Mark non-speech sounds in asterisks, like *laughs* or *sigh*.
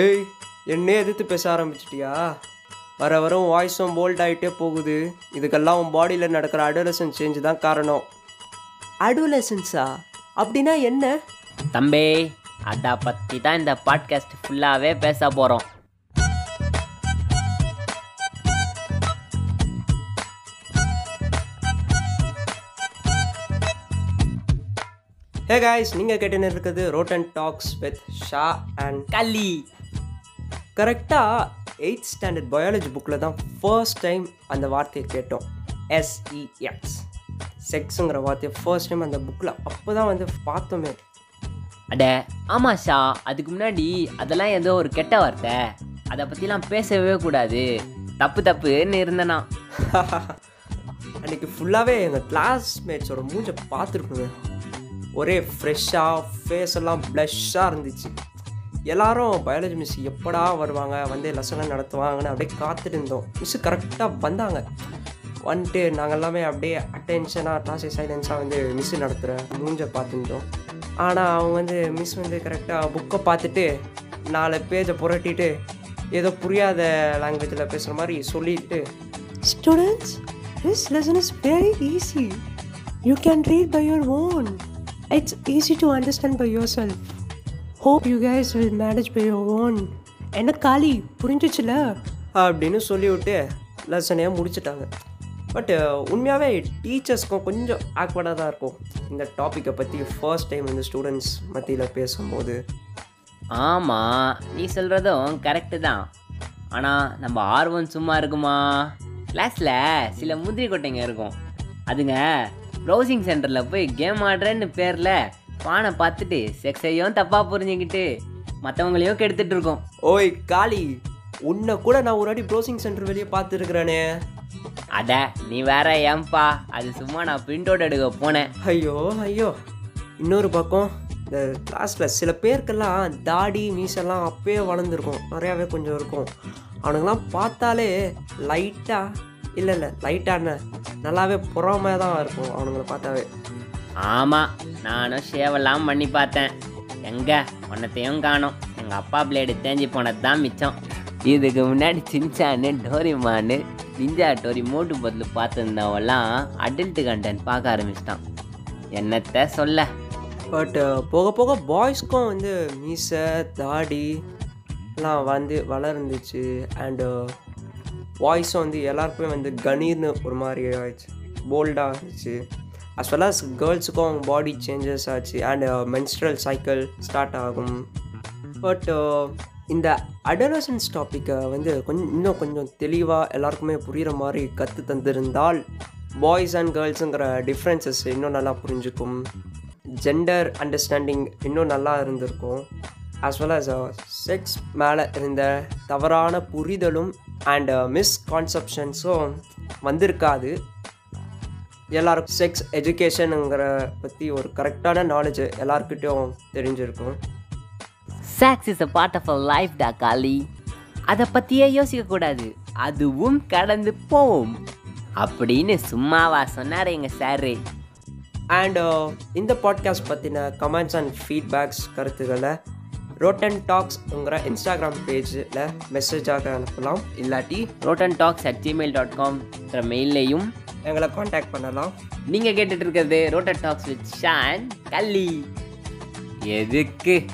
ஏய் என்னே எதிர்த்து பேச ஆரம்பிச்சிட்டியா? வர வர உன் வாய்ஸும் போல்ட் ஆகிட்டே போகுது. இதுக்கெல்லாம் உன் பாடியில் நடக்கிற அடோலசன் சேஞ்ச் தான் காரணம். அடோலசன்ஸா அப்படின்னா என்ன? தம்பி அதை பற்றி தான் இந்த பாட்காஸ்ட் ஃபுல்லாகவே பேச போகிறோம் ஹே காய்ஸ் நீங்கள் கேட்டுன்னு இருக்குது rotten tax with Shah and கள்ளி கரெக்டாக எயித் ஸ்டாண்டர்ட் பயாலஜி புக்கில் தான் ஃபர்ஸ்ட் டைம் அந்த வார்த்தையை கேட்டோம். எஸ்இஎக்ஸ் செக்ஸுங்கிற வார்த்தையை ஃபர்ஸ்ட் டைம் அந்த புக்கில் அப்போ தான் வந்து பார்த்தோமே. அட ஆமாம் ஷா அதுக்கு முன்னாடி அதெல்லாம் ஏதோ ஒரு கெட்ட வார்த்தை. அதை பற்றிலாம் பேசவே கூடாது. தப்பு தப்புன்னு இருந்தேனா. *laughs* அன்றைக்கி ஃபுல்லாகவே எங்கள் கிளாஸ்மேட்ஸோட மூஞ்சை பார்த்துருக்குங்க ஒரே ஃப்ரெஷ்ஷாக ஃபேஸ் எல்லாம் ப்ளஷ்ஷாக இருந்துச்சு. எல்லாரும் பயாலஜி மிஸ் எப்படா வருவாங்க? வந்து லெசன்லாம் நடத்துவாங்கன்னு அப்படியே காத்துட்டு இருந்தோம் மிஸ்ஸு கரெக்டாக வந்தாங்க. வந்துட்டு நாங்கள் எல்லாமே அப்படியே அட்டென்ஷனாக கிளாஸை சைலன்ஸாக வந்து மிஸ்ஸு நடத்துகிற மூஞ்சை பார்த்துருந்தோம். ஆனால் அவங்க வந்து மிஸ் வந்து கரெக்டாக புக்கை பார்த்துட்டு நாலு பேஜை புரட்டிட்டு ஏதோ புரியாத லாங்குவேஜில் பேசுகிற மாதிரி சொல்லிட்டு students this lesson is very easy you can read by your own it's easy to understand by yourself Hope you guys will manage by your own. என்ன காலி புரிஞ்சிச்சுல? அப்படின்னு சொல்லிவிட்டு லெசனே முடிச்சிட்டாங்க. பட் உண்மையாகவே டீச்சர்ஸ்க்கும் கொஞ்சம் ஆக்வர்டாக தான் இருக்கும். இந்த டாப்பிக்கை பற்றி ஃபர்ஸ்ட் டைம் இந்த ஸ்டூடெண்ட்ஸ் மத்தியில் பேசும்போது. ஆமாம் நீ சொல்கிறதும் கரெக்டு தான். ஆனால் நம்ம ஆர்வம் சும்மா இருக்குமா? கிளாஸில் சில முந்திரி கொட்டைங்க இருக்கும். அதுங்க ப்ரௌசிங் சென்டரில் போய் கேம் ஆடுறேன்னு பேரில் பானை பார்த்துட்டு செக்ஸையும் தப்பாக புரிஞ்சுக்கிட்டு மற்றவங்களையும் கெடுத்துட்டு இருக்கோம். ஓய் காளி உன்னை கூட நான் ஒரு வாட்டி ப்ரௌசிங் சென்டர் வெளியே பார்த்துருக்குறேனே. அட நீ வேற ஏன்பா? அது சும்மா நான் பிரிண்ட் அவுட் எடுக்க போனேன். ஐயோ ஐயோ. இன்னொரு பக்கம் இந்த கிளாஸில் சில பேருக்கெல்லாம் தாடி மீசெல்லாம் அப்பயே வளர்ந்துருக்கும். நிறையாவே கொஞ்சம் இருக்கும். அவனுங்கெல்லாம் பார்த்தாலே லைட்டாக இல்லை இல்லை லைட்டான நல்லாவே புறமே தான் இருக்கும் அவனுங்களை பார்த்தாவே. ஆமாம் நானும் ஷேவெல்லாம் பண்ணி பார்த்தேன். எங்கே? ஒன்றத்தையும் காணோம். எங்கள் அப்பா பிளேடு தேஞ்சி போனது தான் மிச்சம். இதுக்கு முன்னாடி சின்சானு டோரிமானு நிஞ்சா டோரி மூட்டு பதில் பார்த்துருந்தவெல்லாம் அடல்ட்டு கண்டென்ட் பார்க்க ஆரம்பிச்சிட்டான். என்னத்த சொல்ல? பட் uh, போக போக பாய்ஸ்க்கும் வந்து மீசை தாடி எல்லாம் வந்து வளர்ந்துச்சு. அண்டு வாய்ஸும் uh, வந்து எல்லாருக்குமே வந்து கணீர்னு ஒரு மாதிரி ஆயிடுச்சு. போல்டாக இருந்துச்சு. அஸ் வெல் அஸ் கேர்ள்ஸுக்கும் பாடி சேஞ்சஸ் ஆச்சு அண்ட் மென்ஸ்ட்ரல் சைக்கிள் ஸ்டார்ட் ஆகும். பட் uh, இந்த அடலசன்ஸ் டாப்பிக்கை வந்து கொஞ்சம் இன்னும் கொஞ்சம் தெளிவாக எல்லாருக்குமே புரிகிற மாதிரி கற்று தந்திருந்தால் பாய்ஸ் அண்ட் கேர்ள்ஸுங்கிற டிஃப்ரென்சஸ் இன்னும் நல்லா புரிஞ்சுக்கும். ஜெண்டர் அண்டர்ஸ்டாண்டிங் இன்னும் நல்லா இருந்திருக்கும். ஆஸ் வெல் அஸ் செக்ஸ் மேலே இருந்த தவறான புரிதலும் அண்ட் மிஸ்கான்செப்ஷன்ஸும் uh, வந்திருக்காது. எல்லாருக்கும் செக்ஸ் எஜுகேஷனுங்கிற பற்றி ஒரு கரெக்டான நாலேஜ் எல்லாருக்கிட்டையும் தெரிஞ்சிருக்கும். Sex is a part of a life டா காலி அதை பற்றியே யோசிக்கக்கூடாது அதுவும் கடந்து போம். அப்படின்னு சும்மாவா சொன்னார் எங்கள் சாரு அண்ட் இந்த பாட்காஸ்ட் பற்றின கமெண்ட்ஸ் அண்ட் ஃபீட்பேக்ஸ் கருத்துக்களை ரோட்டன் டாக்ஸ்ங்கிற இன்ஸ்டாகிராம் பேஜில் மெசேஜாக அனுப்பலாம். இல்லாட்டி Rotten Talks at Gmail dot காம்ன்ற மெயிலையும் எங்களை காண்டாக்ட் பண்ணலாம். நீங்கள் கேட்டுட்டு இருக்கிறது ரோட்டன் டாக்ஸ் வித் ஷான் கல்லி எதுக்கு?